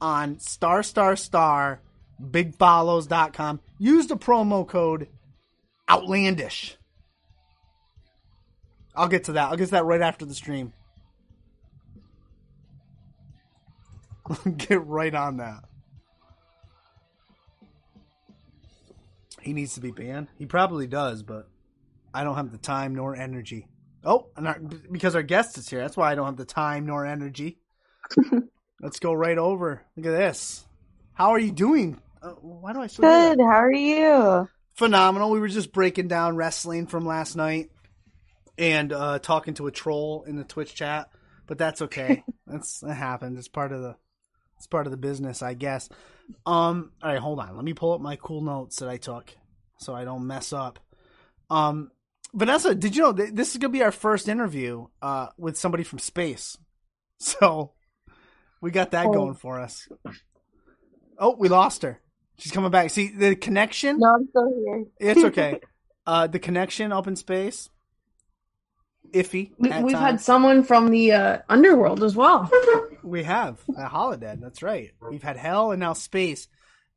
on star star star bigfollows.com. Use the promo code outlandish. I'll get to that. I'll get to that right after the stream. get right on that. He needs to be banned. He probably does, but I don't have the time nor energy. Oh, our, because our guest is here. That's why I don't have the time nor energy. Let's go right over. Look at this. How are you doing? Uh, why do I still? Good. How are you? phenomenal. We were just breaking down wrestling from last night and uh, talking to a troll in the Twitch chat, but that's okay. that's that happens. It's part of the it's part of the business, I guess. Um, all right, hold on. Let me pull up my cool notes that I took so I don't mess up. Um, Vanessa, did you know th- this is gonna be our first interview uh, with somebody from space? So we got that Oh. going for us. Oh, we lost her. She's coming back. See the connection. No, I'm still here. It's okay. uh, the connection up in space, iffy. We, we've had someone from the uh, underworld as well. we have a holodead. That's right. We've had hell and now space.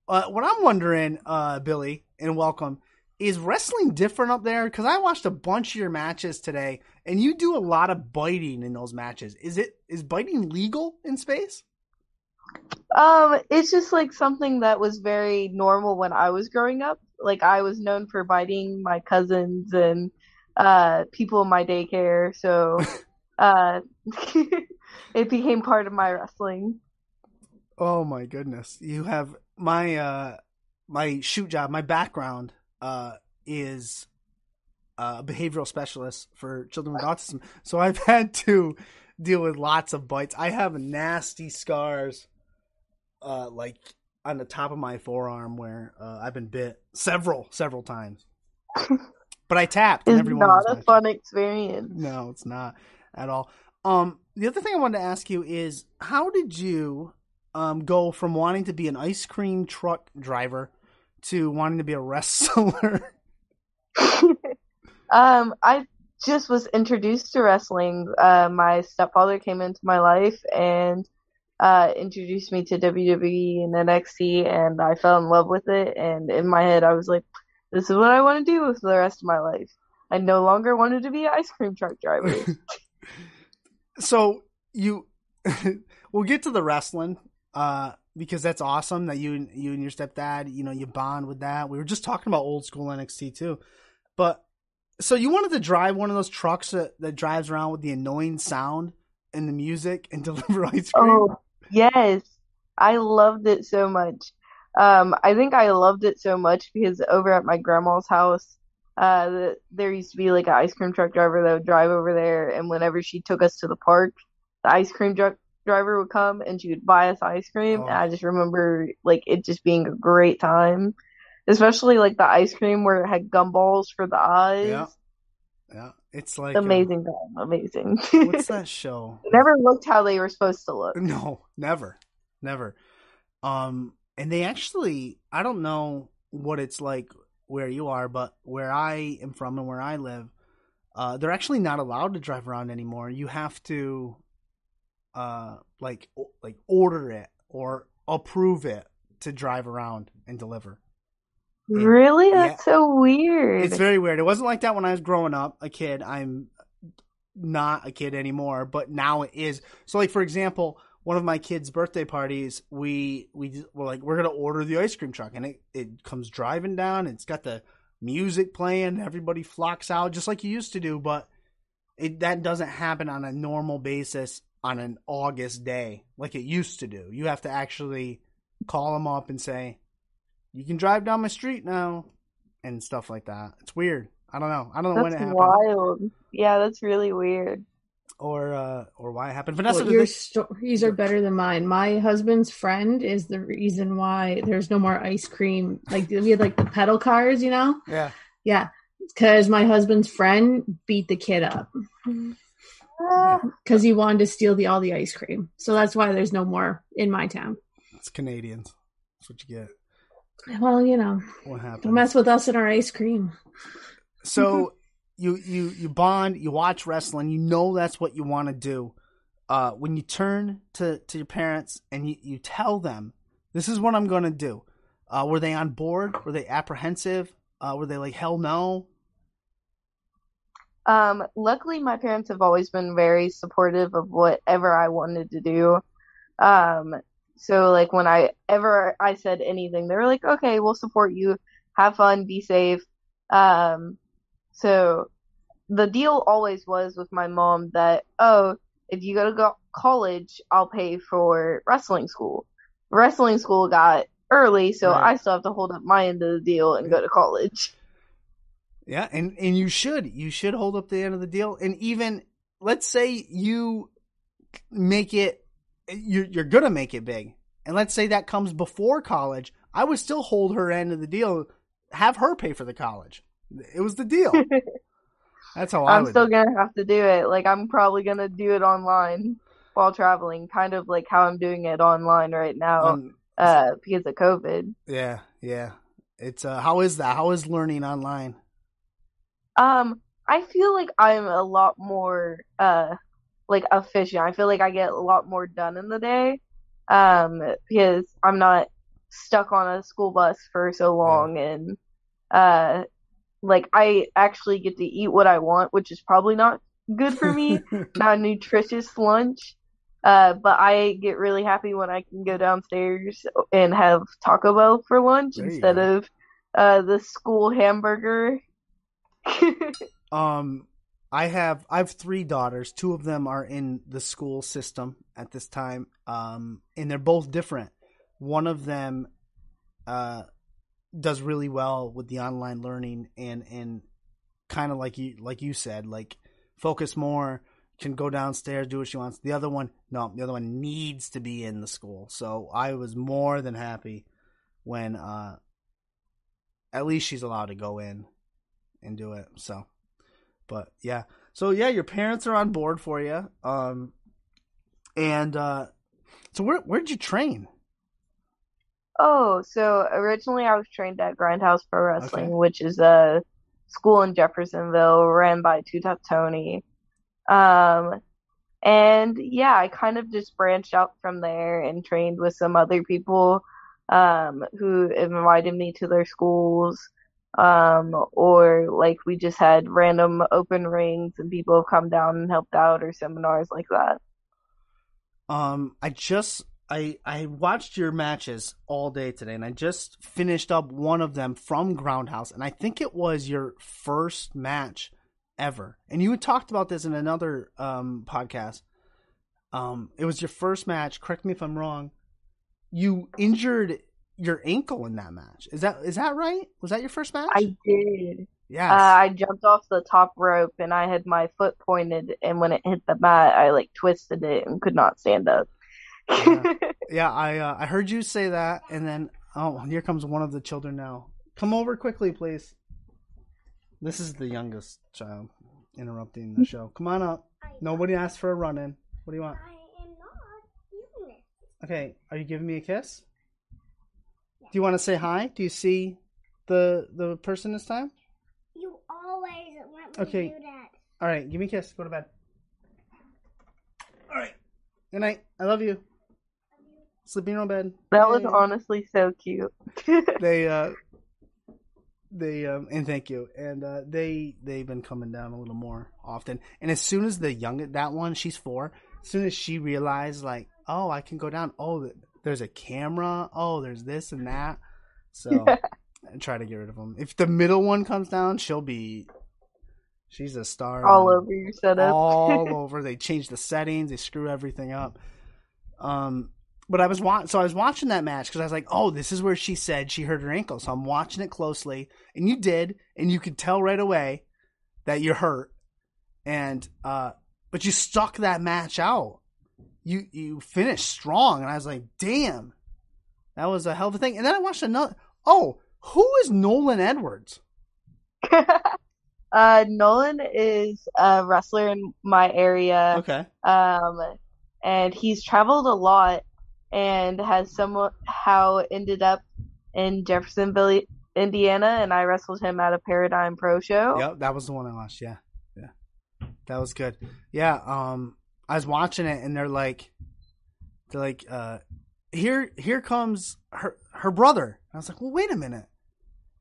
Uh, what I'm wondering, uh, Billie, and welcome, is wrestling different up there? Because I watched a bunch of your matches today, and you do a lot of biting in those matches. Is it is biting legal in space? Um, it's just like something that was very normal when I was growing up. Like I was known for biting my cousins and uh people in my daycare, so uh it became part of my wrestling. Oh my goodness. You have my uh my shoot job, my background uh is uh, a behavioral specialist for children with autism. So I've had to deal with lots of bites. I have nasty scars uh like on the top of my forearm where uh, I've been bit several several times. But I tapped It's not a fun experience. No, it's not at all. Um, the other thing I wanted to ask you is, how did you um go from wanting to be an ice cream truck driver to wanting to be a wrestler? Um, I just was introduced to wrestling. Uh, my stepfather came into my life and uh, introduced me to WWE and NXT, and I fell in love with it. And in my head, I was like, "This is what I want to do with the rest of my life." I no longer wanted to be an ice cream truck driver. so you, we'll get to the wrestling, uh, because that's awesome that you and you and your stepdad, you know, you bond with that. We were just talking about old school NXT too, but so you wanted to drive one of those trucks that, that drives around with the annoying sound and the music and deliver ice cream. Oh, yes. I loved it so much. Um, I think I loved it so much because over at my grandma's house, uh, the, there used to be like an ice cream truck driver that would drive over there, and whenever she took us to the park, the ice cream truck driver would come and she would buy us ice cream. Oh. And I just remember like it just being a great time, especially like the ice cream where it had gumballs for the eyes. Yeah. Yeah, it's like uh, Amazing time, amazing. what's that show? Never looked how they were supposed to look. No, never, never. Um, and they actually, I don't know what it's like where you are, but where I am from and where I live, uh, they're actually not allowed to drive around anymore. You have to, uh, like, like order it or approve it to drive around and deliver. Really? Yeah. That's so weird. It's very weird. It wasn't like that when I was growing up, a kid. I'm not a kid anymore, but now it is. So, like for example, one of my kids' birthday parties, we we were like, we're gonna order the ice cream truck, and it it comes driving down. It's got the music playing. Everybody flocks out just like you used to do, but it that doesn't happen on a normal basis on an August day like it used to do. You have to actually call them up and say, "You can drive down my street now." and stuff like that. It's weird. I don't know. I don't know when it happened wild. Yeah, that's really weird. or uh, or why it happened. Vanessa, Well, your they- stories are better than mine. My husband's friend is the reason why there's no more ice cream. Like we had like the pedal cars, you know? yeah. Yeah, because my husband's friend beat the kid up because he wanted to steal the all the ice cream. So that's why there's no more in my town. It's Canadians. That's what you get. Well, you know, What happened? don't mess with us and our ice cream. So you you you bond, you watch wrestling, you know that's what you want to do. uh, when you turn to, to your parents and you, you tell them, this is what I'm going to do, uh, were they on board? Were they apprehensive? Uh, were they like, hell no? Um, luckily, my parents have always been very supportive of whatever I wanted to do. Um, so like when I ever I said anything, they were like, "Okay, we'll support you. Have fun, be safe." Um, so the deal always was with my mom that, "Oh, if you go to go- college, I'll pay for wrestling school." Wrestling school got early, so Right. I still have to hold up my end of the deal and go to college. Yeah, and and you should you should hold up the end of the deal, and even let's say you make it, you're you're gonna make it big, and let's say that comes before college, I would still hold her end of the deal, have her pay for the college. It was the deal. That's how I I'm still do gonna have to do it. Like I'm probably gonna do it online while traveling, kind of like how I'm doing it online right now, Um, uh, because of COVID. yeah, yeah. It's uh, how is that? How is learning online? Um, I feel like I'm a lot more uh like efficient. I feel like I get a lot more done in the day. Um, because I'm not stuck on a school bus for so long and uh like I actually get to eat what I want, which is probably not good for me. not a nutritious lunch. Uh, but I get really happy when I can go downstairs and have Taco Bell for lunch There instead of uh the school hamburger. Um, I have I have three daughters. Two of them are in the school system at this time. Um, and they're both different. One of them, uh, does really well with the online learning and and kind of like you like you said, like focus more. Can go downstairs, do what she wants. The other one, no, the other one needs to be in the school. So I was more than happy when, uh, at least she's allowed to go in and do it. So, but yeah, so yeah, your parents are on board for you. Um, and uh, so where where'd you train? Oh, so originally I was trained at Grindhouse Pro Wrestling, Okay. which is a school in Jeffersonville ran by Two Top Tony. Um, and yeah, I kind of just branched out from there and trained with some other people um, who invited me to their schools. Um, or like we just had random open rings and people have come down and helped out or seminars like that. Um, I just I I watched your matches all day today, and I just finished up one of them from Grindhouse, and I think it was your first match ever. And you had talked about this in another um podcast. Um, it was your first match. Correct me if I'm wrong. You injured your ankle in that match. Is that is that right? Was that your first match? I did. yes. Uh, I jumped off the top rope and I had my foot pointed, and when it hit the mat, I like twisted it and could not stand up. Yeah. Yeah, I uh, I heard you say that, and then oh, here comes one of the children now. Come over quickly, please. This is the youngest child interrupting the show. Come on up. Nobody asked for a run in. What do you want? I am not doing it. Okay, are you giving me a kiss? Do you want to say hi? Do you see the the person this time? You always let me Okay. do that. All right, give me a kiss. Go to bed. All right. Good night. I love you. Sleep in your own bed. that was Yay. honestly so cute. they uh they um and thank you and uh they they've been coming down a little more often and as soon as the young that one she's four as soon as she realized like oh i can go down oh th- there's a camera oh there's this and that so i try to get rid of them if the middle one comes down she'll be she's a star All over your setup. all over. They change the settings. They screw everything up. Um, but I was wa- so I was watching that match because I was like, oh, this is where she said she hurt her ankle. So I'm watching it closely, and you did, and you could tell right away that you're hurt. And uh, but you stuck that match out. You you finished strong, and I was like, damn, that was a hell of a thing. And then I watched another. Oh, who is Nolan Edwards? uh, Nolan is a wrestler in my area. Okay. Um, and he's traveled a lot and has somehow ended up in Jeffersonville, Indiana, and I wrestled him at a Paradigm Pro show. Yep, that was the one I watched. Yeah, yeah, that was good. Yeah, um, I was watching it and they're like, they're like, uh, here, here comes her, her brother. I was like, well, wait a minute.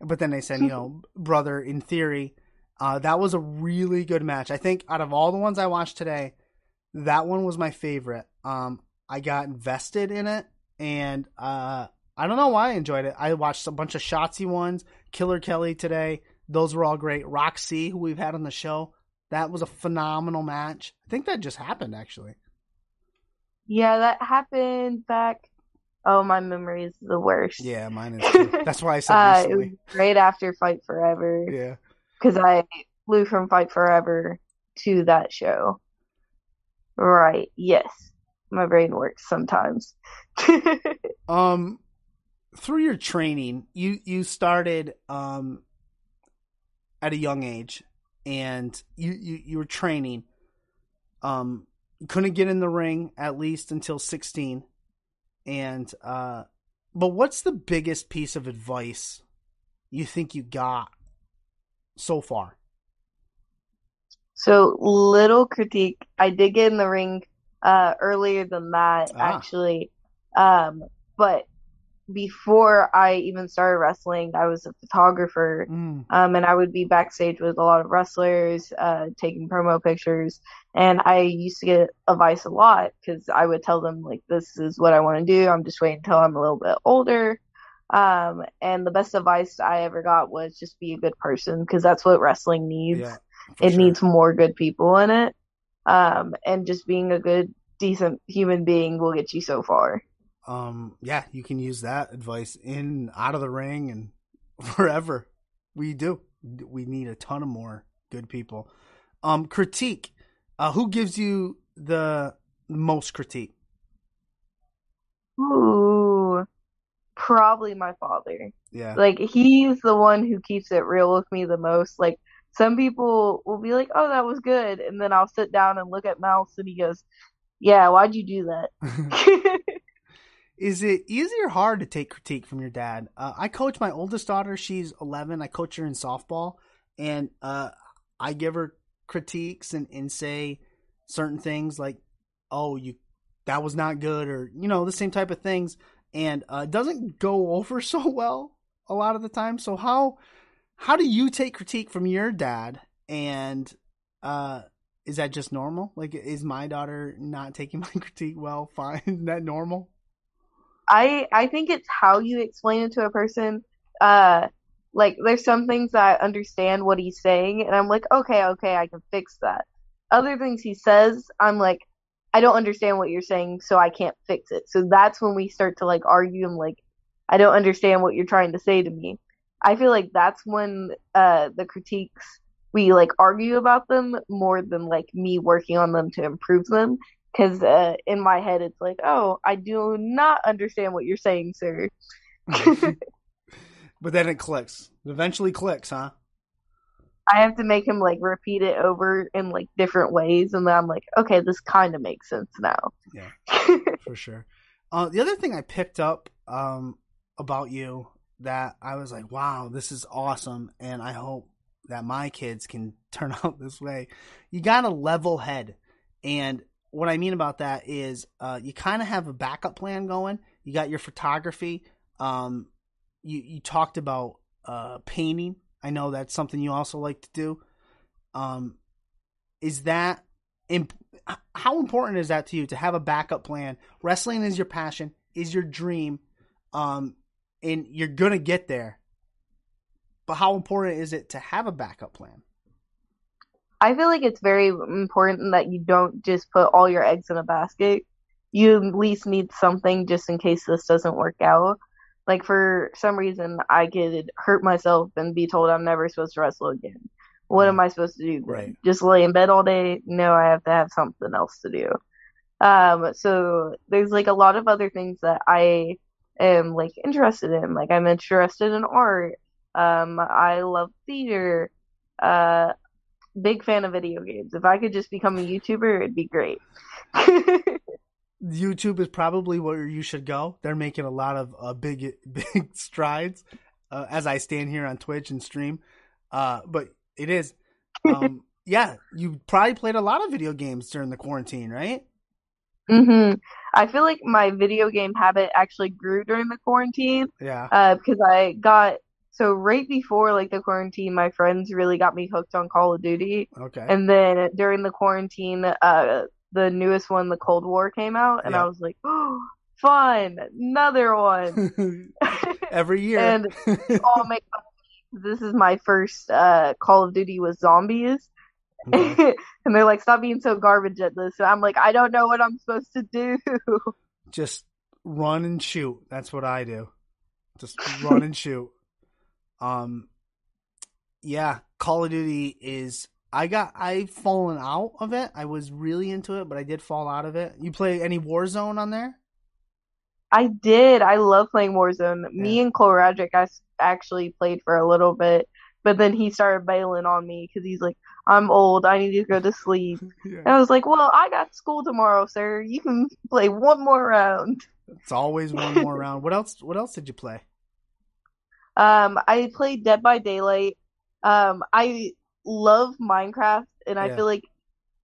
But then they said, you know, brother in theory. Uh, that was a really good match. I think out of all the ones I watched today, that one was my favorite. Um, I got invested in it, and uh, I don't know why I enjoyed it. I watched a bunch of Shotzi ones, Killer Kelly today. Those were all great. Roxy, who we've had on the show, that was a phenomenal match. I think that just happened actually. Yeah, that happened back. Oh, my memory is the worst. Yeah, mine is. Too. That's why I said Uh, it recently. was right after Fight Forever Yeah. because I flew from Fight Forever to that show. Right. Yes. My brain works sometimes. Um, through your training, you you started um at a young age, and you you you were training. Um, couldn't get in the ring at least until sixteen, and uh, but what's the biggest piece of advice you think you got so far? So, little critique. I did get in the ring uh, earlier than that, Ah. actually. Um, but before I even started wrestling, I was a photographer. Mm, Um, and I would be backstage with a lot of wrestlers, uh, taking promo pictures. And I used to get advice a lot because I would tell them, like, this is what I want to do. I'm just waiting until I'm a little bit older. Um, and the best advice I ever got was just be a good person because that's what wrestling needs. yeah, it sure. needs more good people in it. Um, and just being a good, decent human being will get you so far. Um yeah you can use that advice in out of the ring and wherever we do. We need a ton of more good people. Um critique. Uh who gives you the most critique? Ooh, probably my father. yeah. Like he's the one who keeps it real with me the most. Like some people will be like, "Oh, that was good," and then I'll sit down and look at Mouse, and he goes, "Yeah, why'd you do that?" is it easy or hard to take critique from your dad? Uh, i coach my oldest daughter. She's 11 i coach her in softball. And uh i give her critiques and, and say certain things like oh you that was not good or you know the same type of things. And uh, it doesn't go over so well a lot of the time. So how how do you take critique from your dad? And uh is that just normal? Like is my daughter not taking my critique well? Fine. Is that normal I I think it's how you explain it to a person. Uh, like there's some things that I understand what he's saying, and I'm like, okay, okay, I can fix that. Other things he says, I'm like, I don't understand what you're saying, so I can't fix it. So that's when we start to like argue. I'm like, I don't understand what you're trying to say to me. I feel like that's when uh the critiques we like argue about them more than like me working on them to improve them because uh, in my head it's like, oh, I do not understand what you're saying, sir. but then it clicks. It eventually clicks, huh? I have to make him like repeat it over in like different ways, and then I'm like, okay, this kind of makes sense now. Yeah. For sure. Uh, the other thing I picked up um, about you that I was like, wow, this is awesome, and I hope that my kids can turn out this way. You got a level head, and what I mean about that is uh, you kind of have a backup plan going. You got your photography. Um, you you talked about uh, painting. I know that's something you also like to do. Um, is that imp- how important is that to you to have a backup plan? Wrestling is your passion, is your dream, um, and you're gonna get there. But how important is it to have a backup plan? I feel like it's very important that you don't just put all your eggs in a basket. You at least need something just in case this doesn't work out. Like for some reason, I could hurt myself and be told I'm never supposed to wrestle again. What am I supposed to do? then? Right. Just lay in bed all day? No, I have to have something else to do. Um, so there's like a lot of other things that I am like interested in. Like I'm interested in art. Um, I love theater. Uh, big fan of video games. If I could just become a YouTuber, it'd be great. YouTube is probably where you should go. They're making a lot of uh, big big strides uh, as I stand here on Twitch and stream. Uh, but it is. Um, yeah, you probably played a lot of video games during the quarantine, right? hmm I feel like my video game habit actually grew during the quarantine, Yeah. uh, because I got so right before like the quarantine, my friends really got me hooked on Call of Duty, Okay. and then during the quarantine, uh, the newest one, the Cold War, came out, and Yeah. I was like, oh, fun, another one, Every year. and all make fun. This is my first uh Call of Duty with zombies. Okay. and they're like, stop being so garbage at this. And I'm like, I don't know what I'm supposed to do. Just run and shoot. That's what I do. Just run and shoot. Um yeah, Call of Duty is I got I've fallen out of it. I was really into it, but I did fall out of it. You play any Warzone on there? I did. I love playing Warzone. Me and Cole Radrick, I actually played for a little bit, but then he started bailing on me because he's like, I'm old. I need to go to sleep. And I was like, well, I got school tomorrow, sir. You can play one more round. It's always one more round. What else what else did you play? Um, I played Dead by Daylight. Um, I love Minecraft, and I Yeah. feel like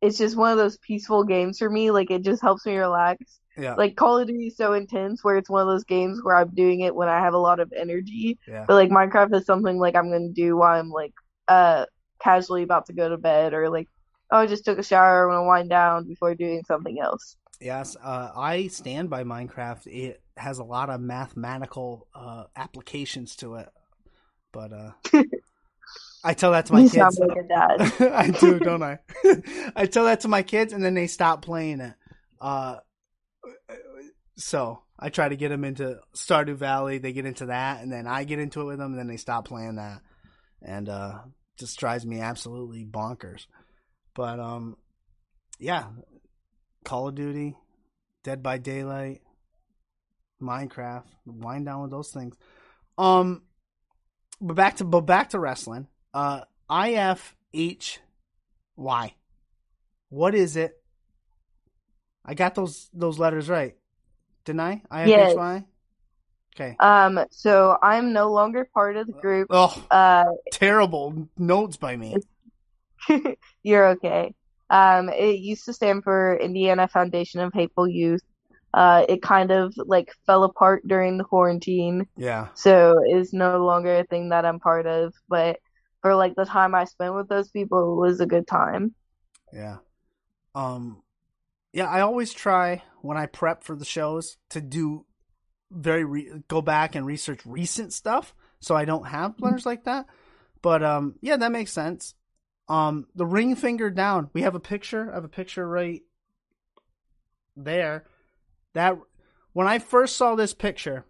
it's just one of those peaceful games for me. Like, it just helps me relax. Yeah. Like, Call of Duty is so intense where it's one of those games where I'm doing it when I have a lot of energy. yeah. But, like, Minecraft is something, like, I'm gonna do while I'm, like, uh, casually about to go to bed, or, like, oh, I just took a shower, I want to wind down before doing something else. Yes, uh, I stand by Minecraft. It has a lot of mathematical uh, applications to it, but uh, I tell that to my You kids. sound like a dad. I do, don't I? I tell that to my kids, and then they stop playing it. Uh, so I try to get them into Stardew Valley. They get into that, and then I get into it with them, and then they stop playing that, and uh, just drives me absolutely bonkers. But um, yeah, Call of Duty, Dead by Daylight, Minecraft, wind down with those things. Um, but back to but back to wrestling. Uh, IFHY. What is it? I got those those letters right, didn't I? IFHY. Okay. Um, so I'm no longer part of the group. Oh, Uh, terrible notes by me. You're okay. Um, it used to stand for Indiana Foundation of Hateful Youth. Uh, it kind of like fell apart during the quarantine, Yeah. so is no longer a thing that I'm part of. But for like the time I spent with those people, it was a good time. Yeah. Um yeah, I always try when I prep for the shows to do very re- go back and research recent stuff so I don't have blunders like that. But um yeah, that makes sense. Um the ring finger down. We have a picture. I have a picture right there. That when I first saw this picture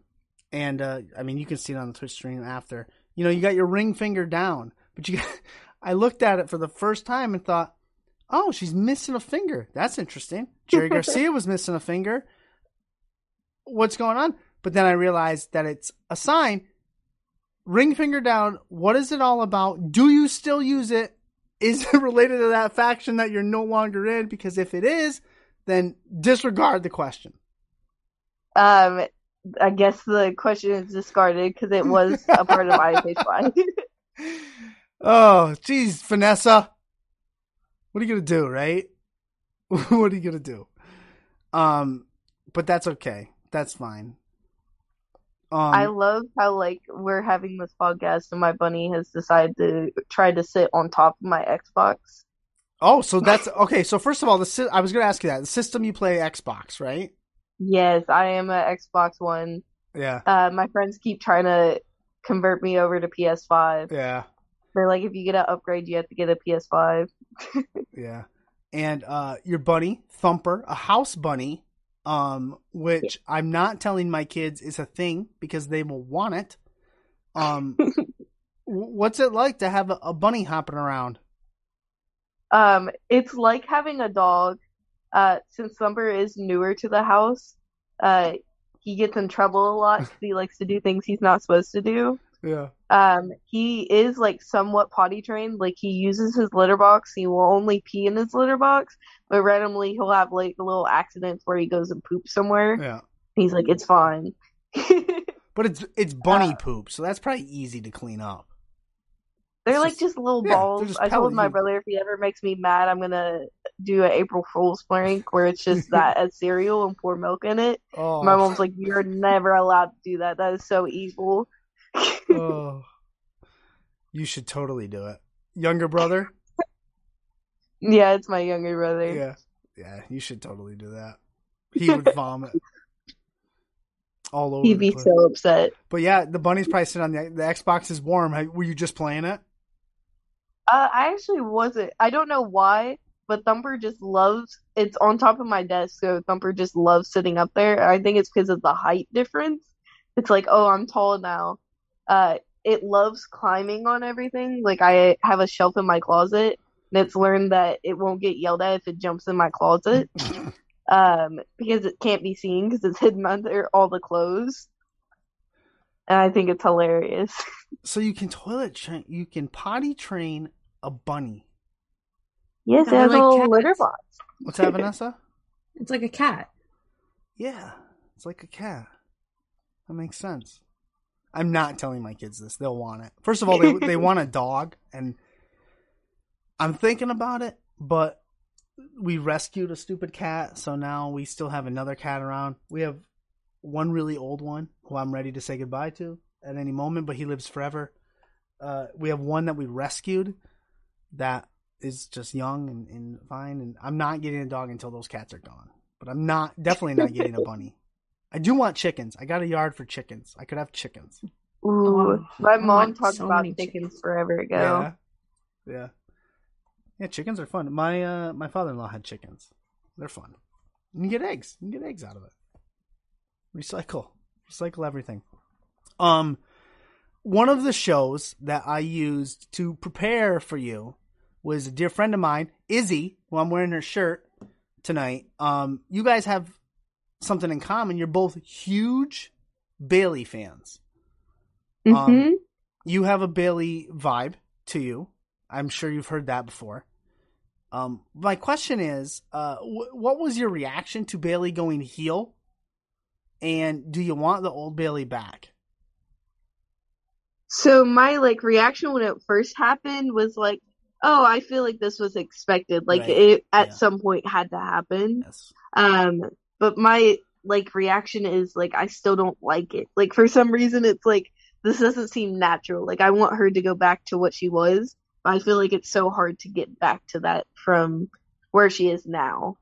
and uh I mean you can see it on the Twitch stream after. You know, you got your ring finger down, but you I looked at it for the first time and thought Oh, she's missing a finger. That's interesting. Jerry Garcia was missing a finger. What's going on? But then I realized that it's a sign. Ring finger down. What is it all about? Do you still use it? Is it related to that faction that you're no longer in? Because if it is, then disregard the question. Um, I guess the question is discarded because it was a part of IFHY. Oh, geez, Vanessa. What are you gonna do, right? what are you gonna do? Um, but that's okay. That's fine. Um, I love how like we're having this podcast and my bunny has decided to try to sit on top of my Xbox. oh, so that's okay. So first of all, the sy- I was gonna ask you that the system you play Xbox, right? Yes, I am a Xbox One. Yeah, Uh, my friends keep trying to convert me over to PS5. yeah, They're like, if you get an upgrade, you have to get a PS5. yeah. And uh, your bunny Thumper, a house bunny, um, which I'm not telling my kids is a thing because they will want it. Um, what's it like to have a, a bunny hopping around? Um, it's like having a dog. Uh, since Thumper is newer to the house, uh, he gets in trouble a lot because he likes to do things he's not supposed to do. Yeah. Um, he is like somewhat potty trained. Like he uses his litter box. He will only pee in his litter box, but randomly he'll have like a little accidents where he goes and poops somewhere. Yeah. He's like, it's fine. But it's it's bunny Uh, poop, so that's probably easy to clean up. They're It's like just- just, little yeah, balls. I told my brother if he ever makes me mad, I'm gonna do an April Fool's prank where it's just that as cereal and pour milk in it. Oh, My mom's like, "You're never allowed to do that. That is so evil." oh. You should totally do it. Younger brother? Yeah, it's my younger brother. Yeah. Yeah, you should totally do that. He would vomit all over He'd be so upset. But yeah, the bunny's probably sitting on the the Xbox is warm. Were you just playing it? Uh, I actually wasn't. I don't know why, but Thumper just loves. It's on top of my desk, so Thumper just loves sitting up there. I think it's because of the height difference. It's like, oh, I'm tall now. Uh, it loves climbing on everything. Like I have a shelf in my closet, and it's learned that it won't get yelled at if it jumps in my closet. um, because it can't be seen because it's hidden under all the clothes. And I think it's hilarious. So you can toilet train, you can potty train a bunny. Yes, it has they're a like little litter box. What's that, Vanessa? It's like a cat. Yeah, it's like a cat. That makes sense. I'm not telling my kids this. They'll want it. First of all, they they want a dog, and I'm thinking about it. But we rescued a stupid cat, so now we still have another cat around. We have one really old one who I'm ready to say goodbye to at any moment, but he lives forever. Uh, we have one that we rescued that is just young and, and fine, and I'm not getting a dog until those cats are gone. But I'm not definitely not getting a bunny. I do want chickens. I got a yard for chickens. I could have chickens. Ooh, Oh, my mom want talked so about chickens chickens. forever ago. Yeah. Yeah. Yeah, chickens are fun. My uh my father in law had chickens. They're fun. You can get eggs. You can get eggs out of it. Recycle. Recycle everything. Um one of the shows that I used to prepare for you was a dear friend of mine, Izzy, who I'm wearing her shirt tonight. Um you guys have something in common. You're both huge Bayley fans. hmm Um, you have a Bayley vibe to you. I'm sure you've heard that before. Um, my question is, uh, wh- what was your reaction to Bayley going heel? And do you want the old Bayley back? So my like reaction when it first happened was like, "Oh, I feel like this was expected. Like Right. it at Yeah. some point had to happen." Yes. Um, but my like reaction is like I still don't like it. Like for some reason it's like this doesn't seem natural. Like I want her to go back to what she was, I feel like it's so hard to get back to that from where she is now.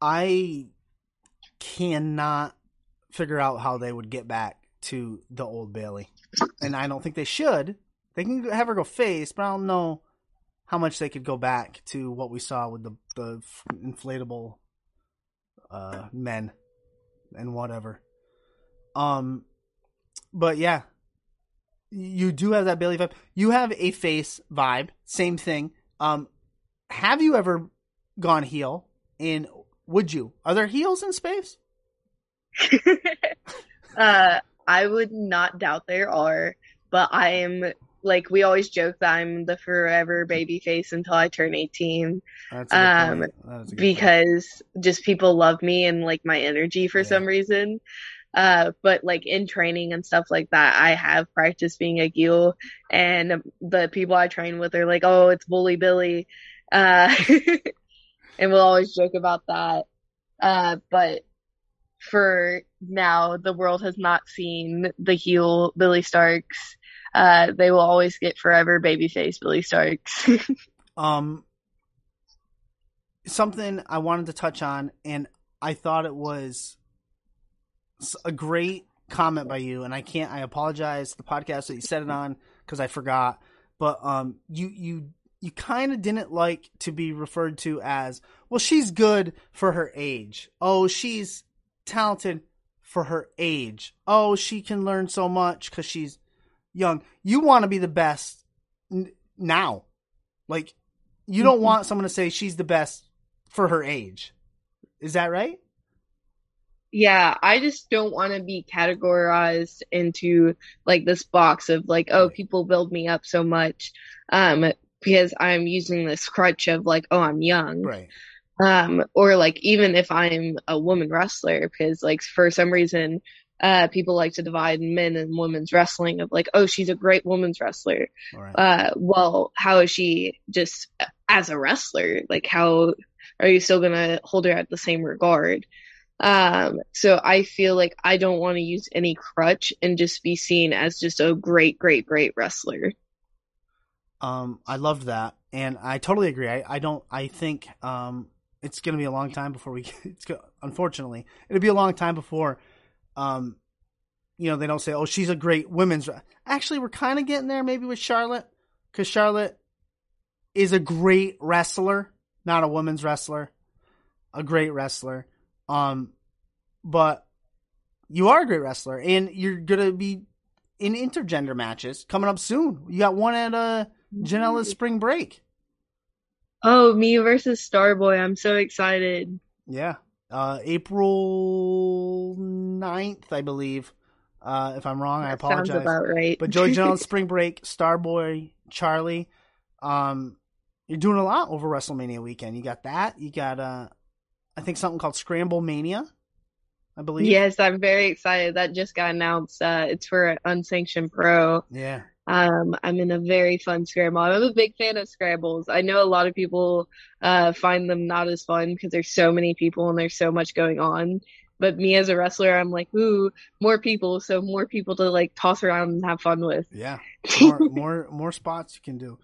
I cannot figure out how they would get back to the old Bayley, and I don't think they should. They can have her go face, but I don't know how much they could go back to what we saw with the the inflatable uh, men and whatever. Um, but yeah, you do have that Bayley vibe. You have a face vibe, same thing. Um, have you ever gone heel? And would you? Are there heels in space? uh, I would not doubt there are, but I am like we always joke that I'm the forever baby face until I turn 18 That's a good Um, point. That is a good point. because just people love me and like my energy for Yeah. some reason. Uh, but like in training and stuff like that, I have practiced being a heel, and the people I train with are like, "Oh, it's Bully Billy," uh, and we'll always joke about that. Uh, but for now, the world has not seen the heel Billie Starkz. Uh, they will always get forever babyface Billie Starkz. um something I wanted to touch on, and I thought it was a great comment by you, and I can't. I apologize the podcast that you said it on because I forgot, but um, you you you kind of didn't like to be referred to as well. She's good for her age. Oh, she's talented for her age. Oh, she can learn so much because she's young. You want to be the best n- now, like you don't Mhm. want someone to say she's the best for her age. Is that right? Yeah, I just don't want to be categorized into like this box of like, oh, people build me up so much, um, because I'm using this crutch of like, oh, I'm young, Right. um, or like even if I'm a woman wrestler, because like for some reason, uh, people like to divide men and women's wrestling of like, oh, she's a great women's wrestler. Right. Uh, well, how is she just as a wrestler? Like, how are you still gonna hold her at the same regard? Um, so I feel like I don't want to use any crutch and just be seen as just a great, great, great wrestler. Um, I loved that, and I totally agree. I, I don't. I think um, it's going to be a long time before we. It's go, unfortunately, it'll be a long time before, um, you know, they don't say, "Oh, she's a great women's." Actually, we're kind of getting there, maybe with Charlotte, because Charlotte is a great wrestler, not a women's wrestler, a great wrestler. Um, but you are a great wrestler, and you're gonna be in intergender matches coming up soon. You got one at uh Janela's spring break. Oh, me versus Starboy. I'm so excited. Yeah. Uh April 9th, I believe. Uh if I'm wrong, I That sounds apologize. about right. But Joey Janela's spring break, Starboy, Charlie. Um you're doing a lot over WrestleMania weekend. You got that. You got uh I think something called Scramble Mania. I believe. Yes, I'm very excited. That just got announced. Uh, it's for Unsanctioned Pro. Yeah. Um, I'm in a very fun scramble. I'm a big fan of scrambles. I know a lot of people uh, find them not as fun because there's so many people and there's so much going on. But me as a wrestler, I'm like, ooh, more people, so more people to like toss around and have fun with. Yeah, more more more spots you can do.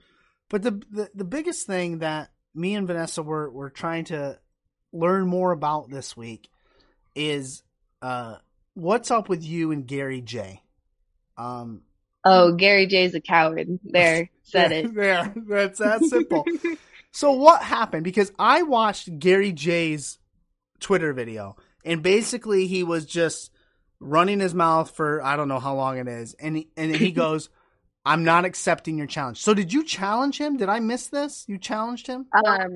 But the, the the biggest thing that me and Vanessa were were trying to learn more about this week is uh what's up with you and Gary Jay. Um, Oh, Gary Jay's a coward. There, said it. There, that's that simple. so what happened? Because I watched Gary Jay's Twitter video, and basically he was just running his mouth for I don't know how long it is, and he, and he goes, "I'm not accepting your challenge." So did you challenge him? Did I miss this? You challenged him? Um,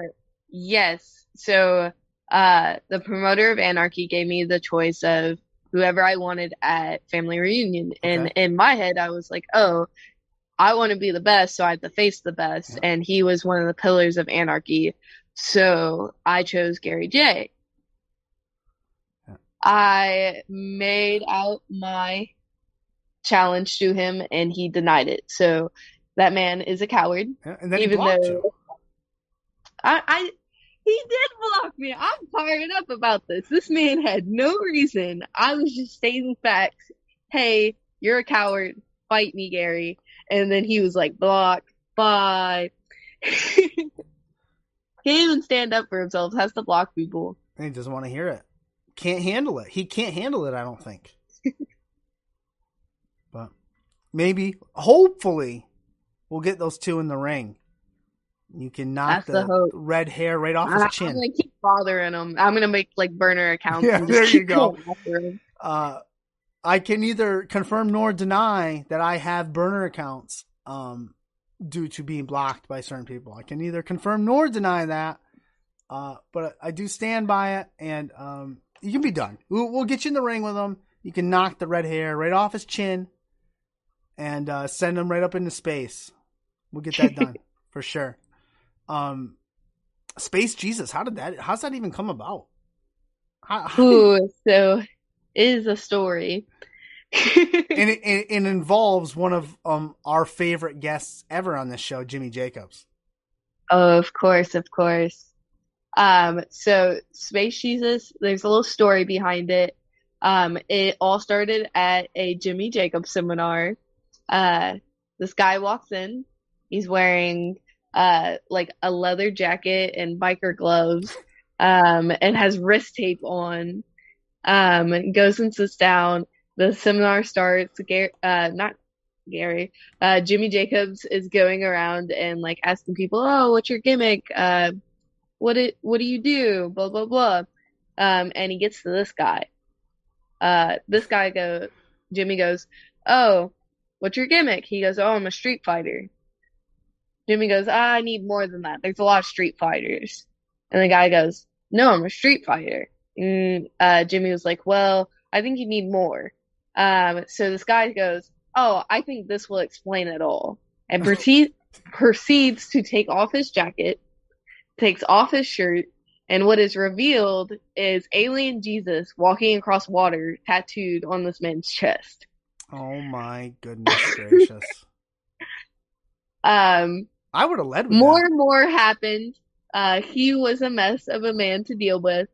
yes. So, uh, the promoter of Anarchy gave me the choice of whoever I wanted at family reunion. And Okay. in my head, I was like, oh, I want to be the best, so I have to face the best. Yeah. And he was one of the pillars of Anarchy. So I chose Gary Jay. Yeah. I made out my challenge to him and he denied it. So that man is a coward. Yeah, And then he even though you. I, I he did block me. I'm fired up about this. This man had no reason. I was just stating facts. Hey, you're a coward. Fight me, Gary. And then he was like, block, bye. Can't even stand up for himself. Has to block people. And he doesn't want to hear it. Can't handle it. He can't handle it. I don't think. but maybe, hopefully, we'll get those two in the ring. You can knock the the, red hair right off I, his I'm chin. gonna keep bothering him. I'm gonna make like burner accounts. Yeah, and just there you go. going after him. uh, I can neither confirm nor deny that I have burner accounts um, due to being blocked by certain people. I can neither confirm nor deny that, uh, but I do stand by it, and um, you can be done. We'll, we'll get you in the ring with him. You can knock the red hair right off his chin and uh, send him right up into space. We'll get that done for sure. Um, Space Jesus, how did that? How's that even come about? How, how- Ooh, so it is a story. and it, it, it involves one of um our favorite guests ever on this show, Jimmy Jacobs. Oh, of course, of course. Um, so Space Jesus, there's a little story behind it. Um, it all started at a Jimmy Jacobs seminar. Uh, this guy walks in. He's wearing uh like a leather jacket and biker gloves, um, and has wrist tape on. Um, goes and sits down. The seminar starts. Gary, uh, not Gary, uh, Jimmy Jacobs is going around and like asking people, "Oh, what's your gimmick? Uh, what it, what do you do? Blah blah blah." Um, and he gets to this guy. Uh, this guy goes. Jimmy goes, "Oh, what's your gimmick?" He goes, "Oh, I'm a street fighter." Jimmy goes, ah, "I need more than that. There's a lot of street fighters." And the guy goes, "No, I'm a street fighter." And uh, Jimmy was like, "Well, I think you need more." Um, so this guy goes, "Oh, I think this will explain it all," and proceed, proceeds to take off his jacket, takes off his shirt, And what is revealed is alien Jesus walking across water tattooed on this man's chest. Oh my goodness gracious. Um, I would have led more that. and more happened. Uh, he was a mess of a man to deal with.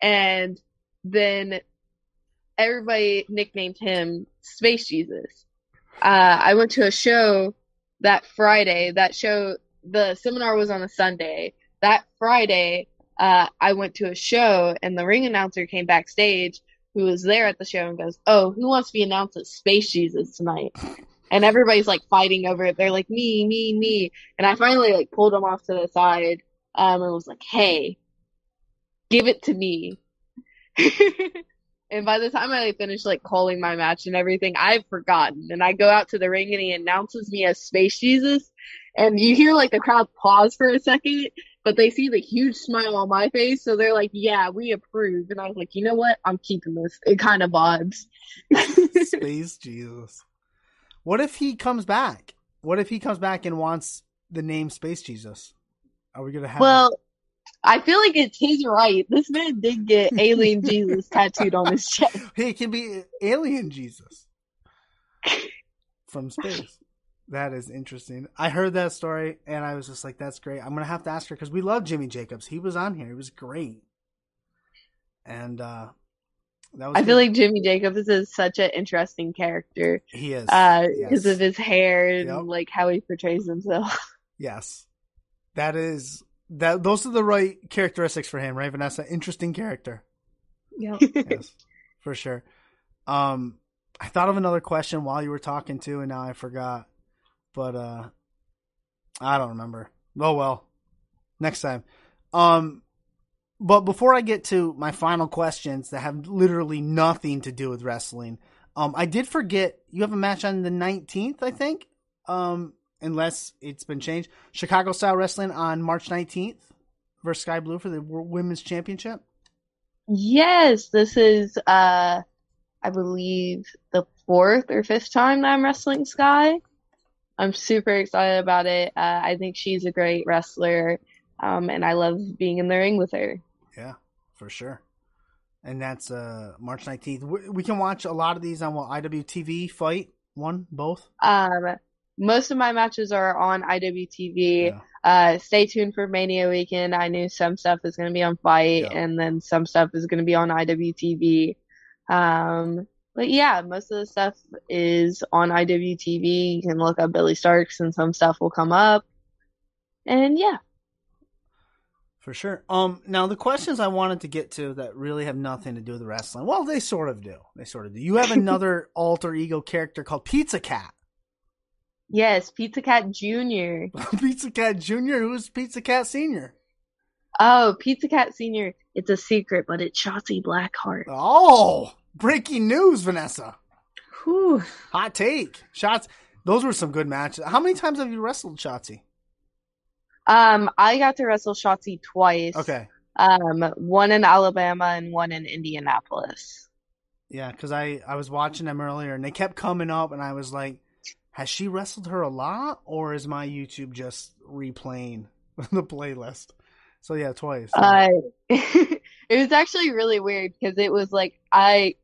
And then everybody nicknamed him Space Jesus. Uh, I went to a show that Friday. That show, the seminar was on a Sunday. That Friday, uh, I went to a show and the ring announcer came backstage who was there at the show and goes, Oh, who wants to be announced as Space Jesus tonight? And everybody's like fighting over it. They're like, me, me, me. And I finally like pulled him off to the side, um, and was like, Hey, give it to me. and by the time I finished like calling my match and everything, I've forgotten. And I go out to the ring and he announces me as Space Jesus. And you hear like the crowd pause for a second, but they see the huge smile on my face. So they're like, yeah, we approve. And I was like, you know what? I'm keeping this. It kind of vibes. Space Jesus. What if he comes back? What if he comes back and wants the name Space Jesus? Are we gonna have? well, I feel like it's his right. This man did get Alien Jesus tattooed on his chest. it can be Alien Jesus from space. That is interesting. I heard that story and I was just like, "That's great." I'm gonna have to ask her because we love Jimmy Jacobs. He was on here. He was great, and uh that was. I good. feel like Jimmy Jacobs is such an interesting character he is uh, yes. because of his hair and Yep. like how he portrays himself. Yes, that is that. Those are the right characteristics for him, right, Vanessa? Interesting character. Yep. yes, for sure. Um, I thought of another question while you were talking too, and now I forgot. But uh, I don't remember. Oh well, next time. Um, but before I get to my final questions that have literally nothing to do with wrestling, um, I did forget you have a match on the nineteenth, I think. Um, unless it's been changed, Chicago Style Wrestling on March nineteenth versus Sky Blue for the Women's Championship. yes, this is uh, I believe the fourth or fifth time that I'm wrestling Sky. I'm super excited about it. Uh, I think she's a great wrestler, um, and I love being in the ring with her. Yeah, for sure. And that's uh March 19th. We, we can watch a lot of these on what IWTV FITE one both. Um, most of my matches are on IWTV. Yeah. Uh, stay tuned for Mania weekend. I knew some stuff is going to be on FITE, Yeah. and then some stuff is going to be on IWTV. Um, but yeah, most of the stuff is on IWTV. You can look up Billie Starkz, and some stuff will come up. And yeah, For sure. Um now the questions I wanted to get to that really have nothing to do with wrestling. Well, they sort of do. They sort of do. You have another alter ego character called Pizza Cat. yes, Pizza Cat Jr. Pizza Cat Jr. Who's Pizza Cat Senior? Oh, Pizza Cat Senior. It's a secret, but it's Shotzi Blackheart. Oh, breaking news, Vanessa. Whew. Hot take. Shots. Those were some good matches. How many times have you wrestled Shotzi? Um, I got to wrestle Shotzi twice. Okay. Um, one in Alabama and one in Indianapolis. Yeah, because I, I was watching them earlier and they kept coming up, and I was like, has she wrestled her a lot, or is my YouTube just replaying the playlist? So yeah, twice. Uh, it was actually really weird because it was like I,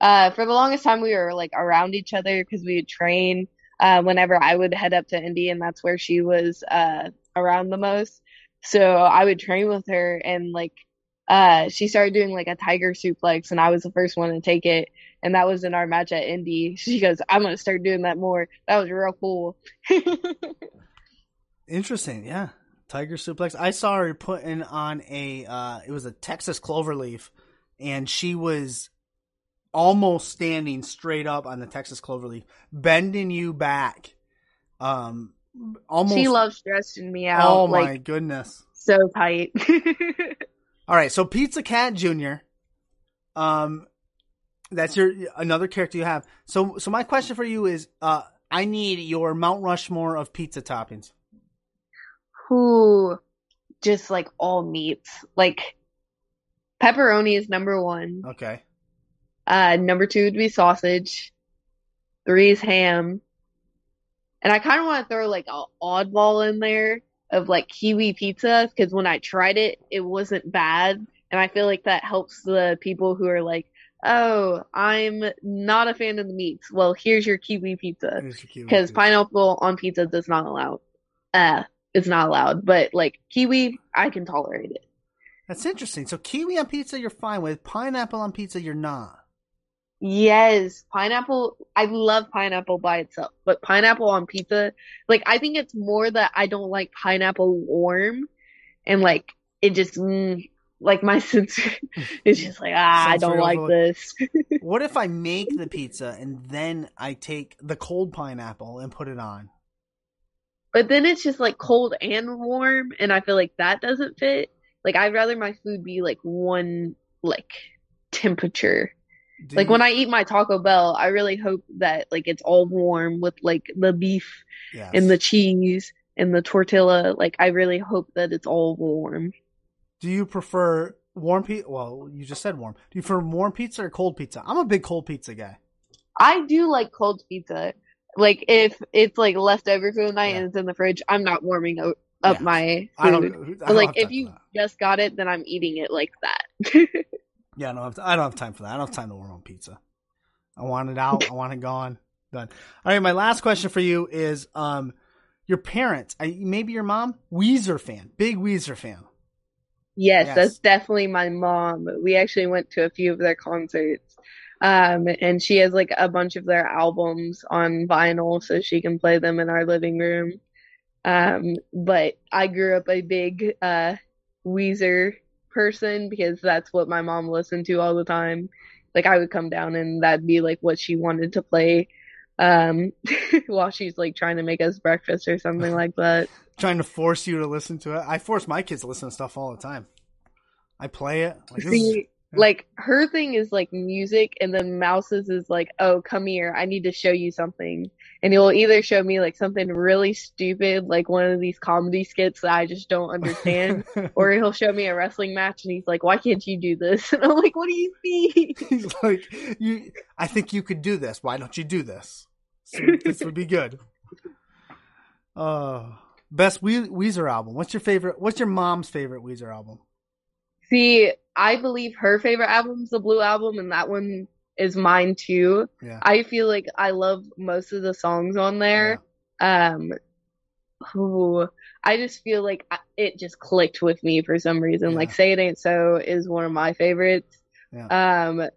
uh, for the longest time we were like around each other because we would train. Uh, whenever I would head up to Indy, and that's where she was uh around the most. So I would train with her, and like, uh, she started doing like a tiger suplex, and I was the first one to take it. And that was in our match at Indy. She goes, "I'm gonna start doing that more." That was real cool. Interesting, yeah. Tiger suplex. I saw her putting on a uh it was a Texas cloverleaf and she was almost standing straight up on the Texas cloverleaf, bending you back. Um almost She loves stressing me out, Oh my like goodness. so tight. All right, so Pizza Cat Jr. Um that's your another character you have. So so my question for you is uh I need your Mount Rushmore of pizza toppings. who just like all meats. Like pepperoni is number one. Okay. Uh, number two would be sausage. Three is ham. And I kind of want to throw like a oddball in there. of like kiwi pizza because when I tried it, it wasn't bad, and I feel like that helps the people who are like, "Oh, I'm not a fan of the meats." Well, here's your kiwi pizza Here's your kiwi because pineapple on pizza does not allow. Uh, it's not allowed, but like kiwi, I can tolerate it. That's interesting. So kiwi on pizza, you're fine with. Pineapple on pizza, you're not. Yes, pineapple. I love pineapple by itself, but pineapple on pizza, like I think it's more that I don't like pineapple warm, and like it just mm, like my sense is just like ah, I don't like overload. this. What if I make the pizza and then I take the cold pineapple and put it on? But then it's just like cold and warm, and I feel like that doesn't fit. Like I'd rather my food be like one like temperature. Do Like you- when I eat my Taco Bell, I really hope that like it's all warm with like the beef yes. and the cheese and the tortilla. Like I really hope that it's all warm. Do you prefer warm pizza? Well, you just said warm. Do you prefer warm pizza or cold pizza? I'm a big cold pizza guy. I do like cold pizza. Like if it's like left over for the night Yeah. and it's in the fridge, I'm not warming up Yeah. my I don't. food. I don't like if you that. just got it, then I'm eating it like that. Yeah, I don't have. I don't have time for that. I don't have time to warm up pizza. I want it out. I want it gone. Done. All right. My last question for you is: um, your parents, maybe your mom, Weezer fan, big Weezer fan. Yes, Yes. that's definitely my mom. We actually went to a few of their concerts. Um, and she has like a bunch of their albums on vinyl so she can play them in our living room. Um, but I grew up a big uh Weezer person because that's what my mom listened to all the time. Like I would come down and that'd be like what she wanted to play um while she's like trying to make us breakfast or something like that. Trying to force you to listen to it. I force my kids to listen to stuff all the time. I play it. Like, See, like her thing is like music, and then Mouse's is like, oh, come here, I need to show you something. And he'll either show me like something really stupid, like one of these comedy skits that I just don't understand, or he'll show me a wrestling match and he's like, why can't you do this? And I'm like, what do you see? He's like, you. I think you could do this. Why don't you do this? So this would be good. Uh, best We- Weezer album. What's your favorite? What's your mom's favorite Weezer album? See, I believe her favorite album's the Blue Album, and that one is mine too. Yeah. I feel like I love most of the songs on there. Um, ooh, I just feel like it just clicked with me for some reason. Like "Say It Ain't So" is one of my favorites. Yeah. Um,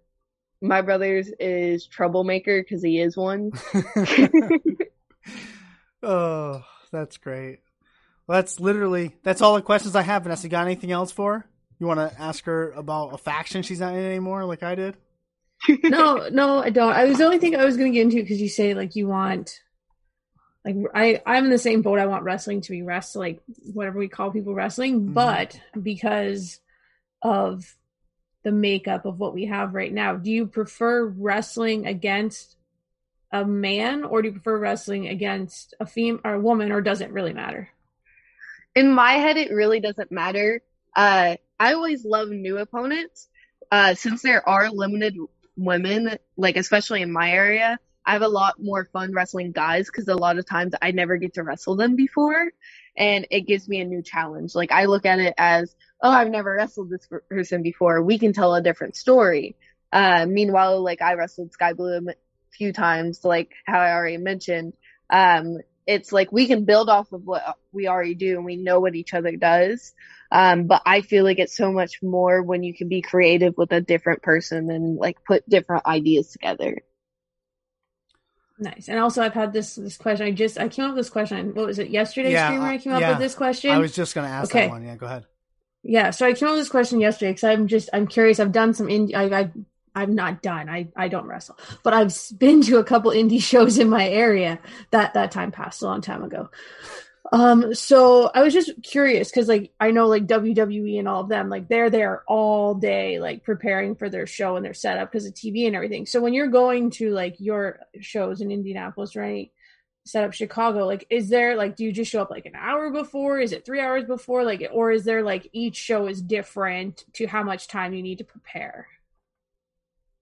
my brother's is "Troublemaker" because he is one. oh, that's great. Well, that's literally that's all the questions I have. Vanessa, got anything else for? Her? You want to ask her about a faction she's not in anymore, like I did? no, no, I don't. I was the only thing I was going to get into because you say like you want, like I I'm in the same boat. I want wrestling to be rest like whatever we call people wrestling, Mhm. but because of the makeup of what we have right now, do you prefer wrestling against a man or do you prefer wrestling against a fem or a woman or does it really matter? in my head, it really doesn't matter. Uh, I always love new opponents. Uh, since there are limited women, like especially in my area, I have a lot more fun wrestling guys because a lot of times I never get to wrestle them before, and it gives me a new challenge. Like I look at it as, oh, I've never wrestled this person before. We can tell a different story. Uh, meanwhile, like I wrestled Sky Blue a few times, like how I already mentioned. Um, it's like we can build off of what we already do and we know what each other does. Um, but I feel like it's so much more when you can be creative with a different person and like put different ideas together. Nice. And also, I've had this this question. I just I came up with this question. What was it yesterday's Yeah, stream where I came up yeah. with this question? I was just going to ask Okay. that one. Yeah, go ahead. Yeah, so I came up with this question yesterday because I'm just I'm curious. I've done some in I, I I'm not done. I I don't wrestle, but I've been to a couple indie shows in my area. That that time passed a long time ago. Um, so I was just curious because like I know like WWE and all of them like they're there all day like preparing for their show and their setup because of TV and everything. So when you're going to like your shows in Indianapolis, right? set up Chicago, like is there like do you just show up like an hour before? Is it three hours before? Like or is there like each show is different to how much time you need to prepare?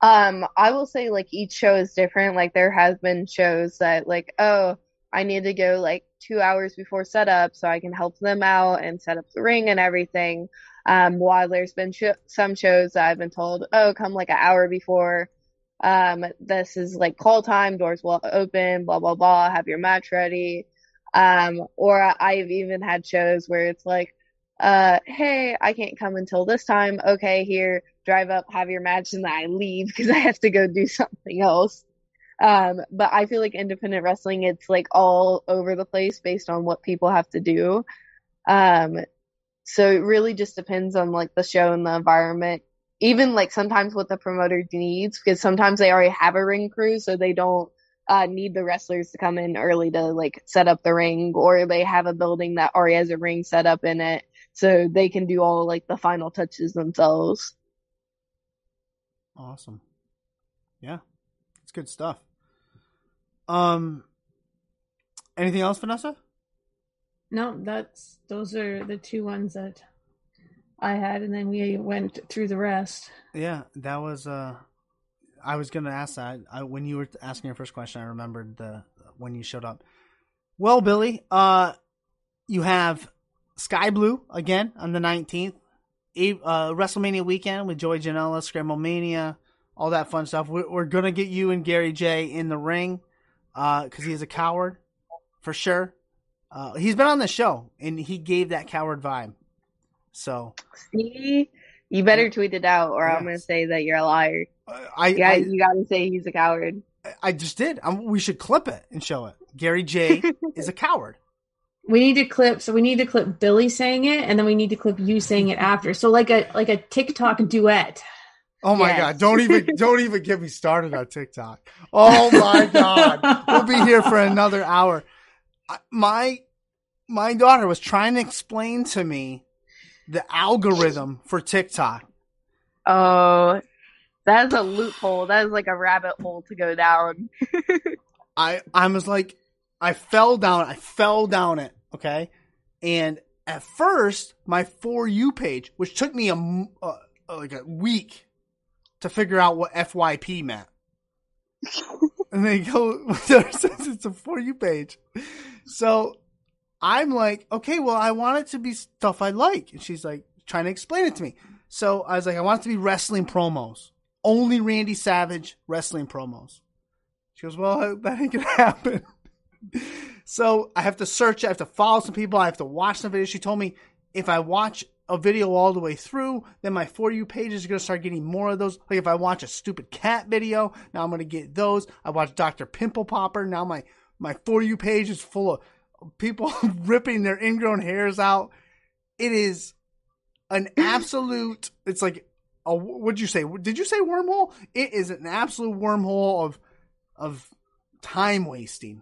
Um, I will say like each show is different. Like there has been shows that like, oh, I need to go like two hours before setup so I can help them out and set up the ring and everything. Um, while there's been sh- some shows that I've been told, oh, come like an hour before. Um, this is like call time, doors will open, blah, blah, blah, have your match ready. Um, or I've even had shows where it's like, uh, hey, I can't come until this time. Okay, here, drive up, have your match, and then I leave because I have to go do something else. Um, but I feel like independent wrestling, it's like all over the place based on what people have to do. Um, so it really just depends on like the show and the environment. Even like sometimes what the promoter needs, because sometimes they already have a ring crew, so they don't uh, need the wrestlers to come in early to like set up the ring, or they have a building that already has a ring set up in it, so they can do all like the final touches themselves. Awesome. Yeah, it's good stuff. Um, anything else, Vanessa? No, that's those are the two ones that I had, and then we went through the rest. Yeah, that was. Uh, I was gonna ask that I, when you were asking your first question. I remembered the when you showed up. Well, Billie, uh, you have Sky Blue again on the nineteenth. Uh, WrestleMania weekend with Joey Janela, Scramble Mania, all that fun stuff. We're, we're, gonna get you and Gary Jay in the ring because uh, he's a coward for sure. Uh, he's been on the show and he gave that coward vibe. So see, you better tweet it out, or yes. I'm gonna say that you're a liar. I, yeah, I, you gotta say he's a coward. I just did. I'm, we should clip it and show it. Gary Jay is a coward. We need to clip. So we need to clip Billie saying it, and then we need to clip you saying it after. So like a like a TikTok duet. Oh my yes. god! Don't even don't even get me started on TikTok. Oh my god! we'll be here for another hour. My my daughter was trying to explain to me the algorithm for TikTok. Oh, that is a loophole. That is like a rabbit hole to go down. I I was like, I fell down. I fell down it. Okay, and at first, my for you page, which took me a uh, like a week to figure out what FYP meant. and they go, it's a for you page. So I'm like, okay, well, I want it to be stuff I like. And she's like, trying to explain it to me. So I was like, I want it to be wrestling promos. Only Randy Savage wrestling promos. She goes, well, that ain't going to happen. So I have to search. I have to follow some people. I have to watch some videos. She told me if I watch a video all the way through, then my For You page is going to start getting more of those. Like if I watch a stupid cat video, now I'm going to get those. I watch Dr. Pimple Popper. Now my, my For You page is full of people ripping their ingrown hairs out. It is an absolute, it's like, a, what'd you say? Did you say wormhole? It is an absolute wormhole of, of time wasting.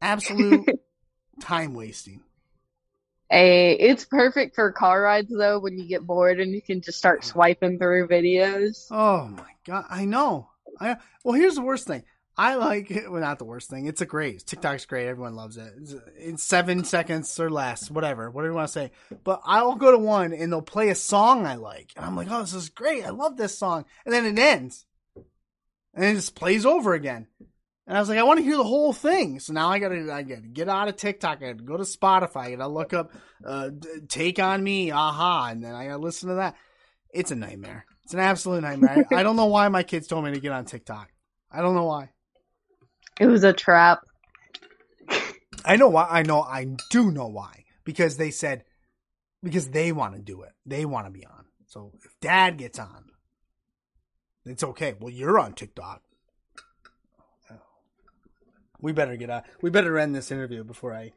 Absolute time wasting. Hey, it's perfect for car rides though when you get bored and you can just start oh. swiping through videos. Oh my god, I know. I well, here's the worst thing. I like it. Well, not the worst thing. It's a great. TikTok's great. Everyone loves it. It's in seven seconds or less, whatever, whatever you want to say. But I'll go to one and they'll play a song I like, and I'm like, oh, this is great. I love this song, and then it ends, and it just plays over again. And I was like, I want to hear the whole thing. So now I gotta, I gotta get out of TikTok. I gotta go to Spotify. I gotta look up, uh, "Take on Me," aha, and then I gotta listen to that. It's a nightmare. It's an absolute nightmare. I, I don't know why my kids told me to get on TikTok. I don't know why. It was a trap. I know why. I know. I do know why. Because they said, because they want to do it. They want to be on. So if Dad gets on, it's okay. Well, you're on TikTok. We better get out. We better end this interview before I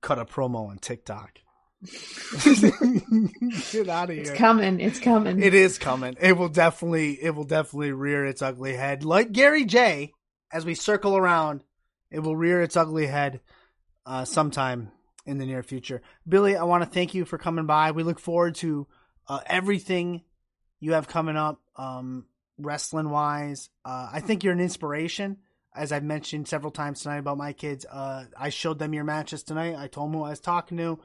cut a promo on TikTok. get out of here. It's coming. It's coming. It is coming. It will definitely. It will definitely rear its ugly head, like Gary Jay. As we circle around, it will rear its ugly head uh, sometime in the near future. Billie, I want to thank you for coming by. We look forward to uh, everything you have coming up, um, wrestling wise. Uh, I think you're an inspiration as I've mentioned several times tonight about my kids, uh, I showed them your matches tonight. I told them who I was talking to.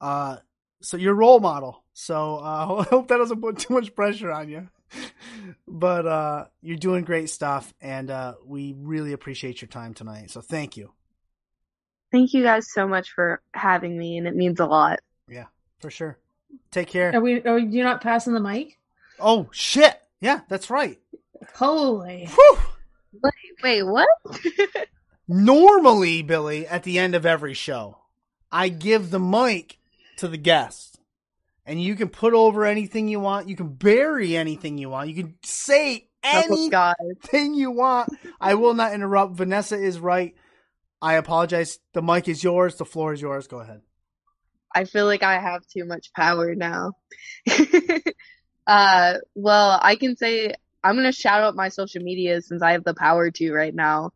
Uh, so you're role model. So uh, I hope that doesn't put too much pressure on you. but uh, you're doing great stuff, and uh, we really appreciate your time tonight. So thank you. Thank you guys so much for having me, and it means a lot. Yeah, for sure. Take care. Are we? Are you not passing the mic? Oh shit! Yeah, that's right. Holy! Whew. Wait, wait, what? Normally, Billie, at the end of every show, I give the mic to the guest. And you can put over anything you want. You can bury anything you want. You can say anything you want. I will not interrupt. Vanessa is right. I apologize. The mic is yours. The floor is yours. Go ahead. I feel like I have too much power now. uh, well, I can say I'm gonna shout out my social media since I have the power to right now.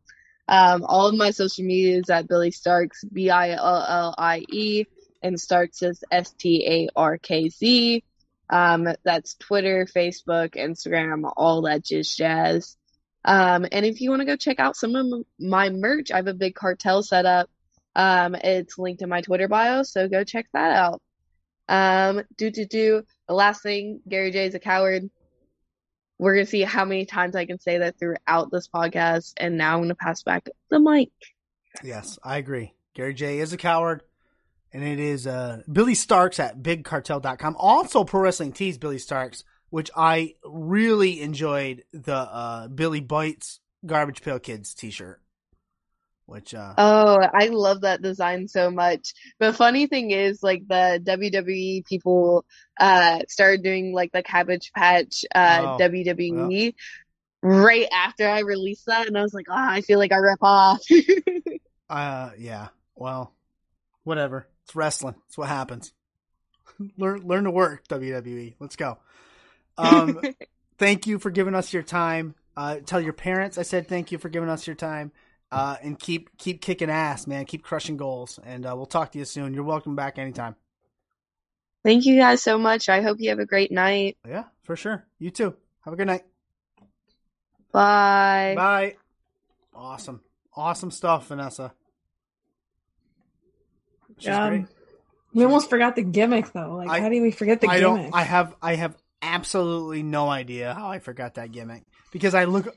Um, all of my social media is at Billie Starkz, B I L L I E, and Starkz is S T A R K Z. Um, that's Twitter, Facebook, Instagram, all that just jazz. Um, and if you want to go check out some of my merch, I have a big cartel set up. Um, it's linked in my Twitter bio, so go check that out. Um, do do do. The last thing, Gary Jay is a coward. We're gonna see how many times I can say that throughout this podcast, and now I'm gonna pass back the mic. Yes, I agree. Gary Jay is a coward. And it is uh, Billie Starkz at bigcartel.com. Also, Pro Wrestling Tees Billie Starkz, which I really enjoyed the uh, Billie Bites Garbage Pail Kids t shirt. Which, uh, Oh, I love that design so much. The funny thing is, like the WWE people uh started doing like the Cabbage Patch uh Oh, WWE right after I released that, and I was like, ah, I feel like I rip off. uh, yeah, well, whatever. It's wrestling. It's what happens. learn, learn to work, WWE. Let's go. Um, thank you for giving us your time. Uh, tell your parents I said thank you for giving us your time. Uh, and keep keep kicking ass, man. Keep crushing goals, and uh, we'll talk to you soon. You're welcome back anytime. Thank you guys so much. I hope you have a great night. Yeah, for sure. You too. Have a good night. Bye. Bye. Awesome, awesome stuff, Vanessa. She's Um, great. We almost forgot the gimmick though. Like, I- how do we forget the I gimmick? don't. I have. I have absolutely no idea how I forgot that gimmick because I look.